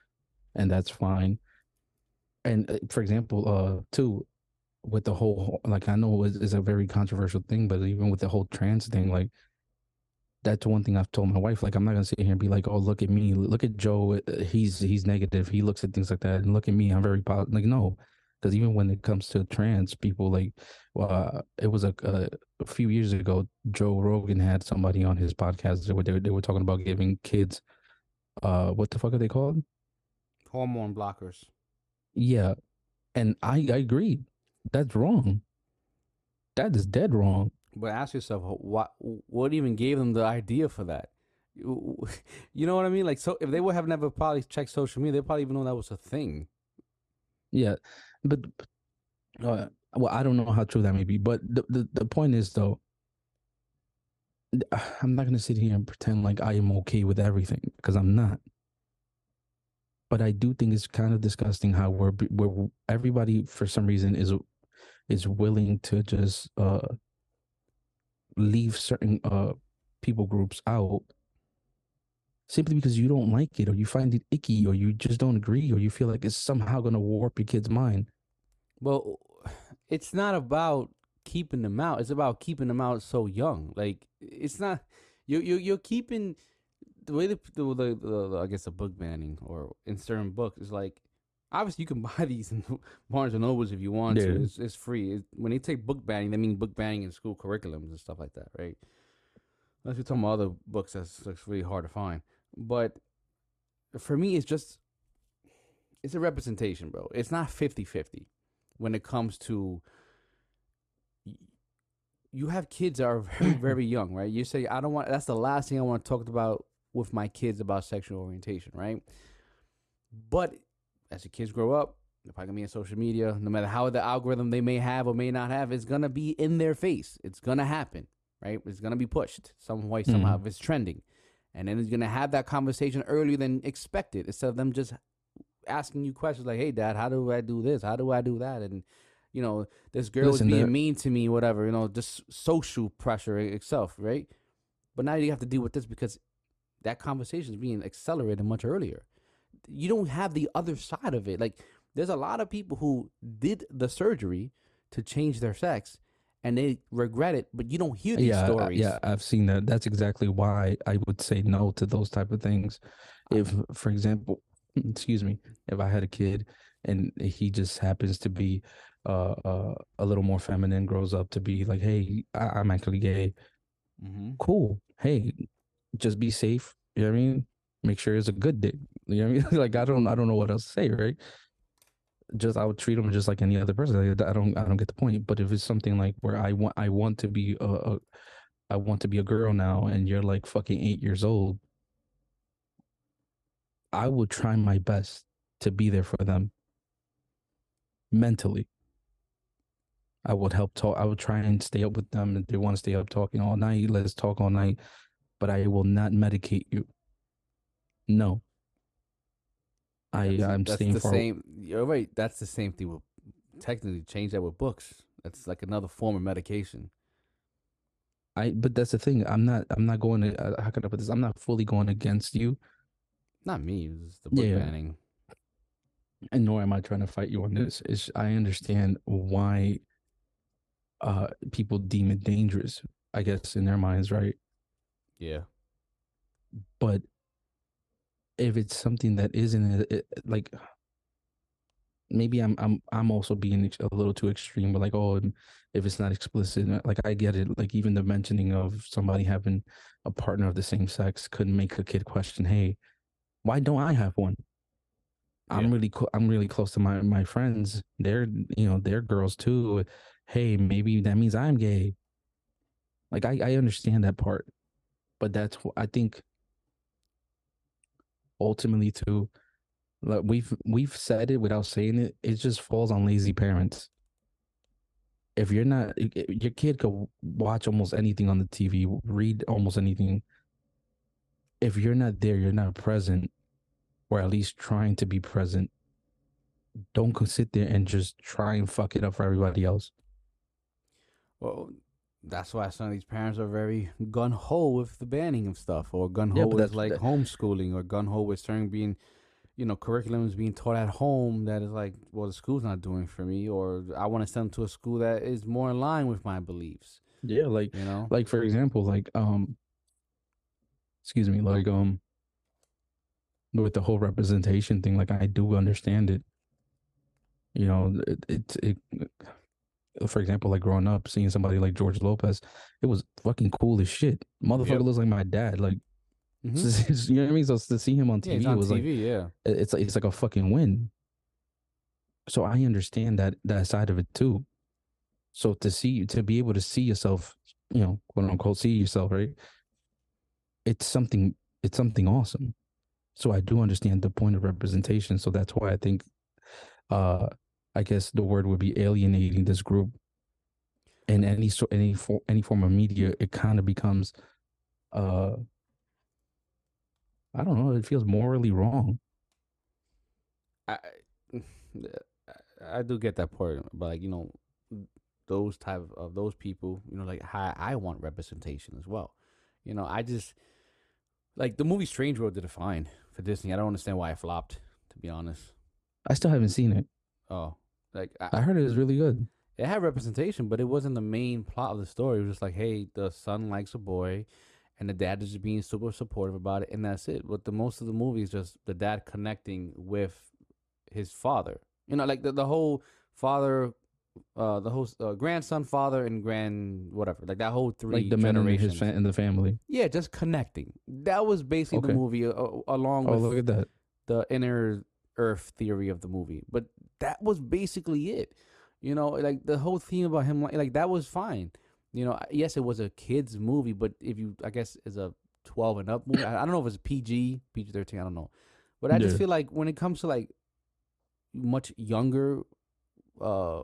and that's fine. And uh, for example, uh, too, with the whole like I know it's, it's a very controversial thing, but even with the whole trans thing, like that's one thing I've told my wife. Like, I'm not gonna sit here and be like, "Oh, look at me, look at Joe. Uh, he's he's negative. He looks at things like that, and look at me, I'm very positive." Like, no, because even when it comes to trans people, like, uh, it was a, a, a few years ago, Joe Rogan had somebody on his podcast. Where they were they were talking about giving kids, uh, what the fuck are they called? Hormone blockers. Yeah, and I I agree. That's wrong. That is dead wrong. But ask yourself what what even gave them the idea for that. You, (laughs) you know what I mean? Like, so if they would have never probably checked social media, they probably even know that was a thing. Yeah, but uh, well, I don't know how true that may be, but the the, the point is though, (sighs) I'm not gonna sit here and pretend like I am okay with everything because I'm not. But I do think it's kind of disgusting how we're we're everybody for some reason is is willing to just uh leave certain uh people groups out simply because you don't like it or you find it icky or you just don't agree or you feel like it's somehow going to warp your kid's mind well it's not about keeping them out. It's about keeping them out so young. Like it's not you you you're keeping the way the the, the, the, I guess the book banning or in certain books is like obviously you can (laughs) buy these in (laughs) Barnes and Nobles if you want Yeah. to. It's it's free. It, when they take book banning, they mean book banning in school curriculums and stuff like that, right? Unless you're talking about other books that's, that's really hard to find. But for me, it's just it's a representation, bro. It's not 50-50 when it comes to you have kids that are (laughs) very very young, right? You say I don't want that's the last thing I want to talk about with my kids about sexual orientation, right? But as the kids grow up, they're probably gonna be on social media. No matter how the algorithm they may have or may not have, it's gonna be in their face. It's gonna happen, right? It's gonna be pushed some way somehow Mhm. if it's trending, and then it's gonna have that conversation earlier than expected instead of them just asking you questions like, "Hey, Dad, how do I do this? How do I do that?" And you know, this girl Listen, was being mean to me, whatever. You know, just social pressure itself, right? But now you have to deal with this because that conversation is being accelerated much earlier. You don't have the other side of it. Like, there's a lot of people who did the surgery to change their sex and they regret it, but you don't hear these yeah, stories. yeah, I've seen that. That's exactly why I would say no to those type of things. If, for example, (clears throat) excuse me, if I had a kid and he just happens to be uh, uh, a little more feminine, grows up to be like, hey, I- I'm actually gay. Mm-hmm. Cool. Hey, just be safe. You know what I mean? Make sure it's a good dick. You know what I mean? (laughs) like I don't, I don't know what else to say, right? Just I would treat them just like any other person. Like, I don't, I don't get the point. But if it's something like where I want, I want to be a, a I want to be a girl now, and you're like fucking eight years old, I would try my best to be there for them mentally. I would help talk. I would try and stay up with them if they want to stay up talking all night. Let's talk all night, but I will not medicate you. No. I That's- I'm that's staying the for same. You're right. That's the same thing with technically change that with books. That's like another form of medication. I. But that's the thing. I'm not. I'm not going to. Uh, how can I put this? I'm not fully going against you, Not me. It's the book Yeah. banning. and nor am I trying to fight you on this. Is I understand why uh people deem it dangerous. I guess in their minds, right? Yeah. But if it's something that isn't it, it- like maybe I'm I'm I'm also being a little too extreme, but like oh, if it's not explicit, uh, like I get it. Like even the mentioning of somebody having a partner of the same sex could make a kid question, hey, why don't I have one? I'm really clo- I'm really close to my my friends. They're you know they're girls too. Hey, maybe that means I'm gay. Like I I understand that part, but that's I think ultimately too. Like we've we've said it without saying it. It just falls on lazy parents. If you're not, your kid could watch almost anything on the TV, read almost anything. If you're not there, you're not present, or at least trying to be present. Don't go sit there and just try and fuck it up for everybody else. Well, that's why some of these parents are very gun ho with the banning of stuff, or gun ho Yeah, with like that- homeschooling, or gun ho with certain being, you know, curriculums being taught at home that is like, well, the school's not doing for me, or I want to send them to a school that is more in line with my beliefs. Yeah, like You know, like for example, like um, excuse me, like um, with the whole representation thing, like I do understand it. You know, it it, it for example, like growing up, seeing somebody like George Lopez, it was fucking cool as shit. Motherfucker Yep. looks like my dad. Like, (laughs) Mhm. you know what I mean? So to see him on TV, it on was like yeah, it's like it's like a fucking win. So I understand that that side of it too. So to see to be able to see yourself, you know, quote unquote, see yourself, right? It's something. It's something awesome. So I do understand the point of representation. So that's why I think, uh, I guess the word would be alienating this group. In any so any for, any form of media, it kind of becomes, uh, I don't know. It feels morally wrong. I, I do get that part, but like you know, those type of those people, you know, like how I want representation as well. You know, I just like the movie Strange World did it fine for Disney. I don't understand why it flopped, to be honest. I still haven't seen it. Oh, like I, I heard it was really good. it had representation, but it wasn't the main plot of the story. It was just like, hey, the son likes a boy, and the dad is just being super supportive about it, and that's it. But the most of the movie is just the dad connecting with his father. You know, like the the whole father, uh, the whole uh, grandson, father, and grand whatever, like that whole three Like the men in fa- in the family. yeah, just connecting. That was basically the movie, uh, along Oh, with look at that. the inner earth theory of the movie. But that was basically it. You know, like the whole theme about him, like, like that was fine. You know, yes, it was a kids movie, but if you, I guess, is a twelve and up movie. I, I don't know if it's PG, PG thirteen. I don't know, but I just feel like when it comes to like much younger, uh,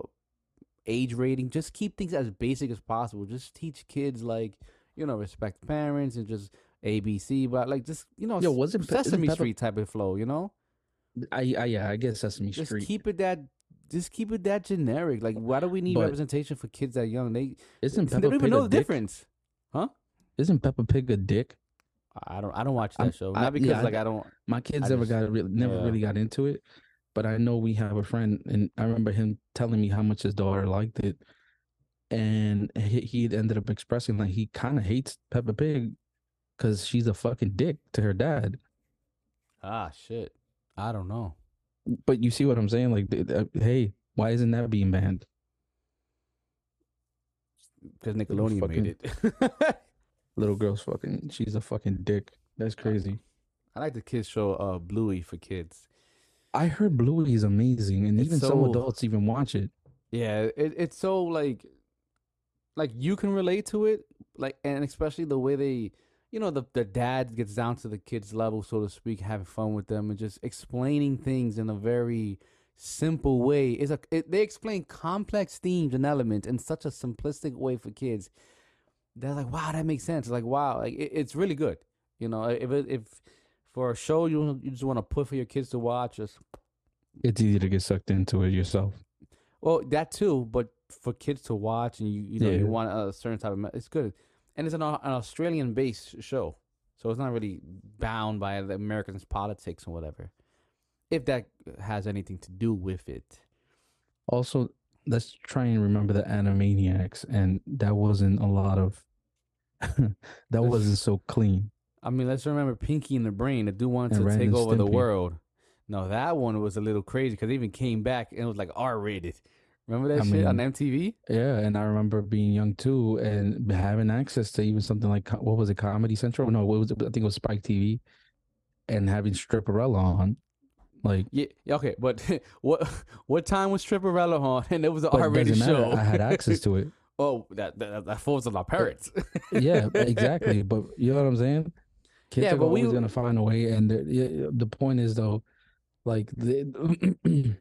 age rating, just keep things as basic as possible. Just teach kids like you know respect parents and just ABC, but like just you know Yo, wasn't Pe- isn't Sesame Peppa- Street type of flow. You know. I, I yeah, I guess Sesame Just Street. Just keep it that. Just keep it that generic. Like, why do we need But- representation for kids that young? They Isn't they Peppa don't even Pig know a the dick? difference. Huh? Isn't Peppa Pig a dick? I don't. I don't watch that I'm- show. I- Not because yeah, I- like I don't. My kids never just- got really, never yeah. really got into it, but I know we have a friend, and I remember him telling me how much his daughter liked it, and he he ended up expressing like he kind of hates Peppa Pig because she's a fucking dick to her dad. Ah, shit. I don't know. But you see what I'm saying? Like, th- th- hey, why isn't that being banned? Because Nickelodeon fucking- made it. (laughs) Little girl's fucking, she's a fucking dick. That's crazy. I like the kids show uh Bluey for kids. I heard Bluey is amazing, and It's even some adults even watch it. Yeah, it, it's so like, like you can relate to it, like, and especially the way they, you know, the the dad gets down to the kids' level, so to speak, having fun with them and just explaining things in a very simple way. It's a it, they explain complex themes and elements in such a simplistic way for kids. They're like, wow, that makes sense. Like, wow, like it, it's really good. You know, if it, if for a show you you just want to put for your kids to watch, just It's easy to get sucked into it yourself. Well, that too, but for kids to watch and you you know Yeah. you want a certain type of it's good, and it's an, an Australian based show, so it's not really bound by the Americans' politics or whatever. If that has anything to do with it, Also, let's try and remember the Animaniacs, and that wasn't a lot of. (laughs) that wasn't so clean. I mean, let's remember Pinky and the Brain, the dude wanted And to Ren take and over the world. No, that one was a little crazy because it even came back and it was like R rated. Remember that I shit on MTV? Yeah, and I remember being young too, and having access to even something like what was it, Comedy Central? No, what was it? I think it was Spike TV, and having Stripperella on, like. Yeah, okay, but (laughs) what what time was Stripperella on? (laughs) And it was an R rated show. I had access to it. (laughs) Oh, that that, that falls on our parents. yeah, exactly. But you know what I'm saying? Kids Yeah, are but we- always gonna find a way, and the- the point is though, like the (clears throat)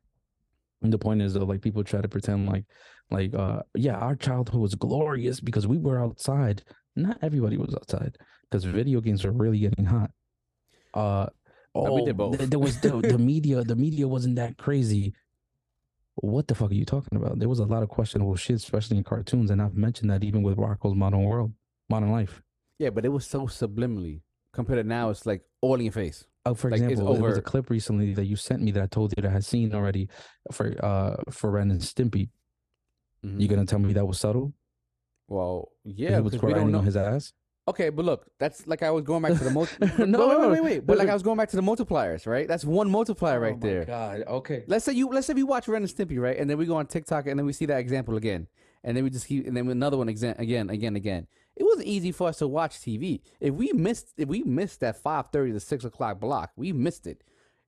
the point is though, like people try to pretend like, like uh, yeah, our childhood was glorious because we were outside. Not everybody was outside because video games were really getting hot. Uh, But we oh, did both. th- there was the, the (laughs) media. The media wasn't that crazy. What the fuck are you talking about? There was a lot of questionable shit, especially in cartoons, and I've mentioned that even with Rocko's Modern World, Modern Life. yeah, but it was so subliminally. Compared to now, it's like all in your face. Oh, for Like, example, there was a clip recently that you sent me that I told you that I had seen already for uh for Ren and Stimpy. Mhm. You gonna tell me that was subtle? Well, yeah, he was because we don't grinding know. on his ass. Okay, but look, that's like I was going back to the multi. (laughs) No, no, wait, wait, wait, wait. But like I was going back to the multipliers, right? That's one multiplier Oh right there. God. Okay. Let's say you let's say we watch Ren and Stimpy, right? And then we go on TikTok and then we see that example again. And then we just keep and then another one exa- again, again, again. It wasn't easy for us to watch TV. If we missed if we missed that five thirty to six o'clock block, we missed it.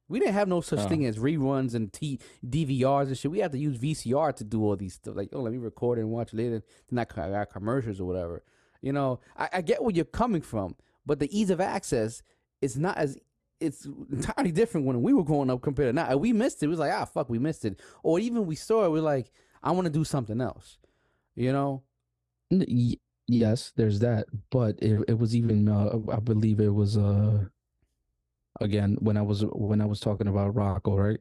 We didn't have no such Oh. thing as reruns and T DVRs and shit. We had to use VCR to do all these stuff. Like, oh, let me record and watch later. Then I got commercials or whatever. You know, I, I get where you're coming from, but the ease of access is not as it's entirely different when we were growing up compared to now. We missed it. It was like, ah, fuck, we missed it. Or even we saw it, we're like, I want to do something else. You know? Yes, there's that, but it it was even uh, I believe it was uh again when I was when I was talking about Rocko, right?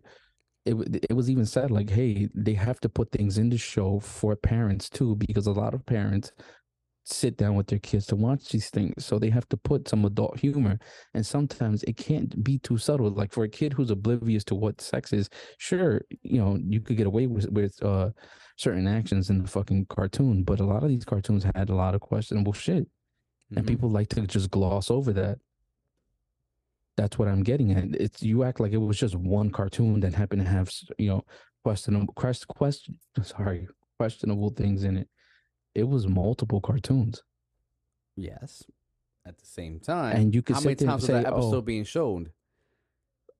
It it was even said like, hey, they have to put things in the show for parents too, because a lot of parents sit down with their kids to watch these things, so they have to put some adult humor, and sometimes it can't be too subtle. Like for a kid who's oblivious to what sex is, sure, you know, you could get away with with uh certain actions in the fucking cartoon. But a lot of these cartoons had a lot of questionable shit, and Mhm. people like to just gloss over that. That's what I'm getting at. It's you act like it was just one cartoon that happened to have you know questionable quest, question sorry questionable things in it. It was multiple cartoons. Yes. At the same time, And you could how many and times was say, that episode "Oh." being shown?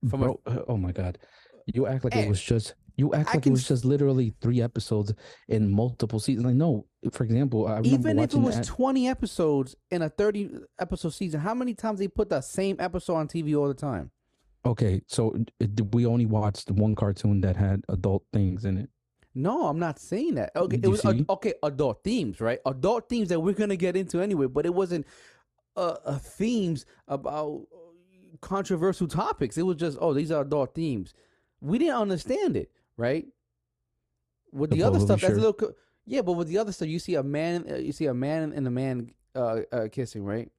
From a- Bro, uh, oh my god, you act like Eh, it was just you act I like it was just literally three episodes in multiple seasons. Like no, for example, I remember Even if it was that- 20 episodes in a 30 episode season, how many times they put the same episode on TV all the time? okay, so uh, did we only watched one cartoon that had adult things in it. No, I'm not saying that. Okay, it was ad- okay adult themes, right? Adult themes that we're gonna get into anyway, but it wasn't uh, uh themes about uh, controversial topics. It was just oh, these are adult themes. We didn't understand it, right? With the, The other stuff, that's a little yeah, but with the other stuff, you see a man, uh, you see a man and a man uh, uh kissing, right?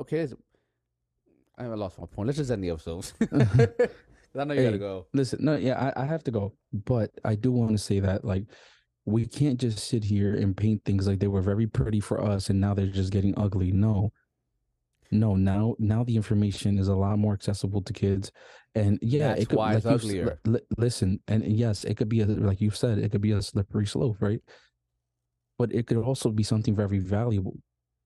Okay, I lost my point. Let's just end the episode. (laughs) (laughs) I know you Hey, gotta go. Listen, no, yeah, I, I have to go, but I do want to say that like we can't just sit here and paint things like they were very pretty for us and now they're just getting ugly. No. No, now now the information is a lot more accessible to kids. And yeah, That's it could why it's like you s- uglier. li- li- listen, and yes, it could be a, like you said, it could be a slippery slope, right? But it could also be something very valuable.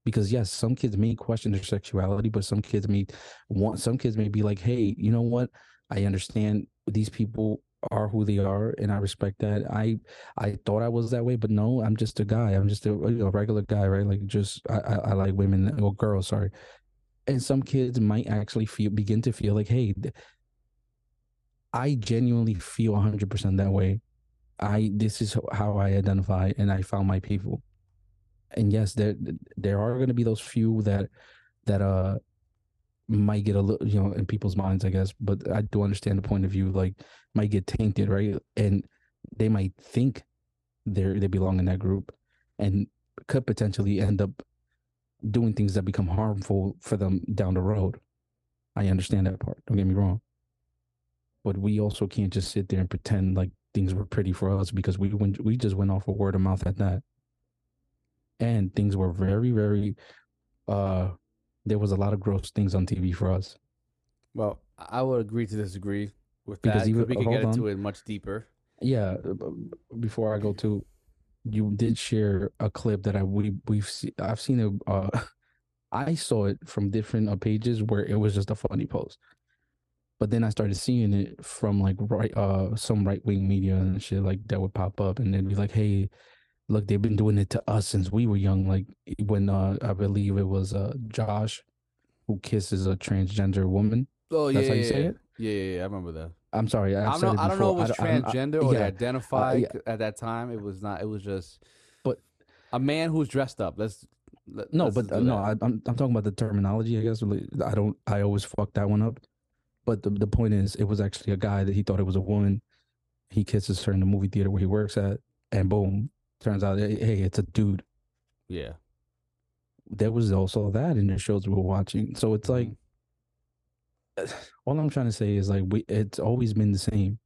Because yes, some kids may question their sexuality, but some kids may want some kids may be like, hey, you know what? I understand these people are who they are, and I respect that. I I thought I was that way, but no, I'm just a guy. I'm just a, know, regular guy, right? Like just I, I, I like women or girls, sorry. And some kids might actually feel begin to feel like, hey, I genuinely feel 100% that way. I this is how I identify, and I found my people. And yes, there there are going to be those few that that uh might get a little, you know, in people's minds, I guess. But I do understand the point of view, like might get tainted, right? And they might think they they belong in that group, and could potentially end up doing things that become harmful for them down the road. I understand that part. Don't get me wrong. But we also can't just sit there and pretend like things were pretty for us because we went we just went off a word of mouth at that. And things were very, very uh there was a lot of gross things on TV for us. Well, I would agree to disagree with Because that. even- we could get into it much deeper. Yeah, uh, before I go to you did share a clip that I we we've seen I've seen it uh (laughs) I saw it from different uh, pages where it was just a funny post. But then I started seeing it from like right uh some right wing media and shit like that would pop up and they'd be like, "Hey, look, they've been doing it to us since we were young." Like when uh I believe it was uh Josh who kisses a transgender woman. Oh That's yeah, how you yeah, say yeah. it? Yeah, yeah, yeah, I remember that. I'm sorry, I I've don't said know. it I don't know if it was I don't- I- transgender or they yeah, identified yeah. at that time. It was not. It was just. But- a man who's dressed up. Let's. Let, No, but uh, no. I, I'm I'm talking about the terminology. I guess I don't. I always fuck that one up. But the the point is, it was actually a guy that he thought it was a woman. He kisses her in the movie theater where he works at, and boom, turns out, hey, it's a dude. yeah. There was also that in the shows we were watching. So it's like, Mhm. All I'm trying to say is like we. It's always been the same.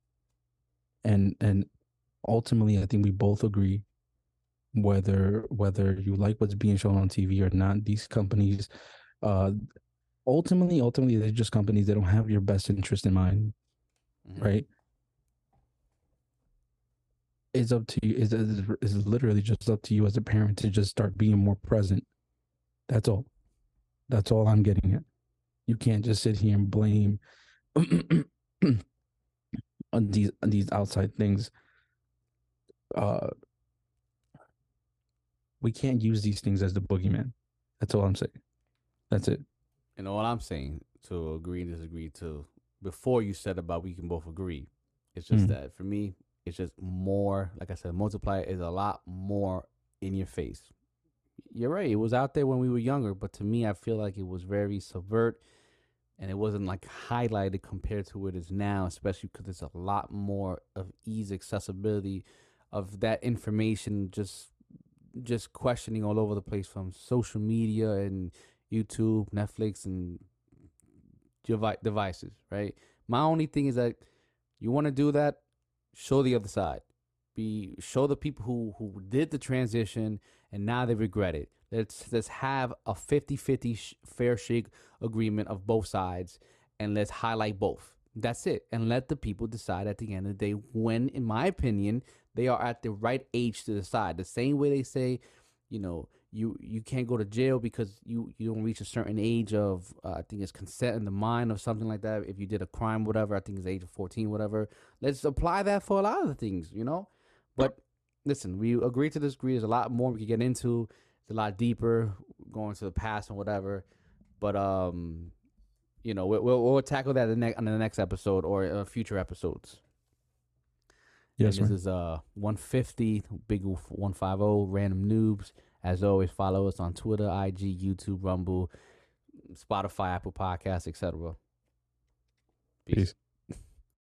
And and ultimately, I think we both agree. Whether whether you like what's being shown on TV or not, these companies, uh, ultimately, ultimately, they're just companies that don't have your best interest in mind, Mhm. right? It's up to you. It's it's literally just up to you as a parent to just start being more present. That's all. That's all I'm getting at. You can't just sit here and blame (clears throat) on these on these outside things. Uh, we can't use these things as the boogeyman. That's all I'm saying. That's it. And all I'm saying to agree and disagree to before you said about we can both agree, it's just Mhm. that for me, it's just more. Like I said, multiplier is a lot more in your face. You're right. It was out there when we were younger, but to me, I feel like it was very subvert, and it wasn't like highlighted compared to what it is now. Especially because there's a lot more of ease accessibility of that information. Just just questioning all over the place from social media and YouTube, Netflix, and devi- devices, right? My only thing is that you want to do that, show the other side. be show the people who who did the transition and now they regret it. Let's let's have a 50-50 sh- fair shake agreement of both sides and let's highlight both. That's it. And let the people decide at the end of the day when in my opinion they are at the right age to decide. The same way they say, you know, you you can't go to jail because you you don't reach a certain age of uh, I think it's consent in the mind or something like that. If you did a crime, whatever, I think it's age of fourteen, whatever. Let's apply that for a lot of the things, you know. But listen, we agree to disagree. There's a lot more we could get into. It's a lot deeper, going to the past and whatever. But um, you know, we'll we'll, we'll tackle that in the, next, on the next episode or uh, future episodes. Yes, and this man. is uh 150 big 150 random noobs. As always, follow us on Twitter, IG, YouTube, Rumble, Spotify, Apple Podcasts, etc. Peace.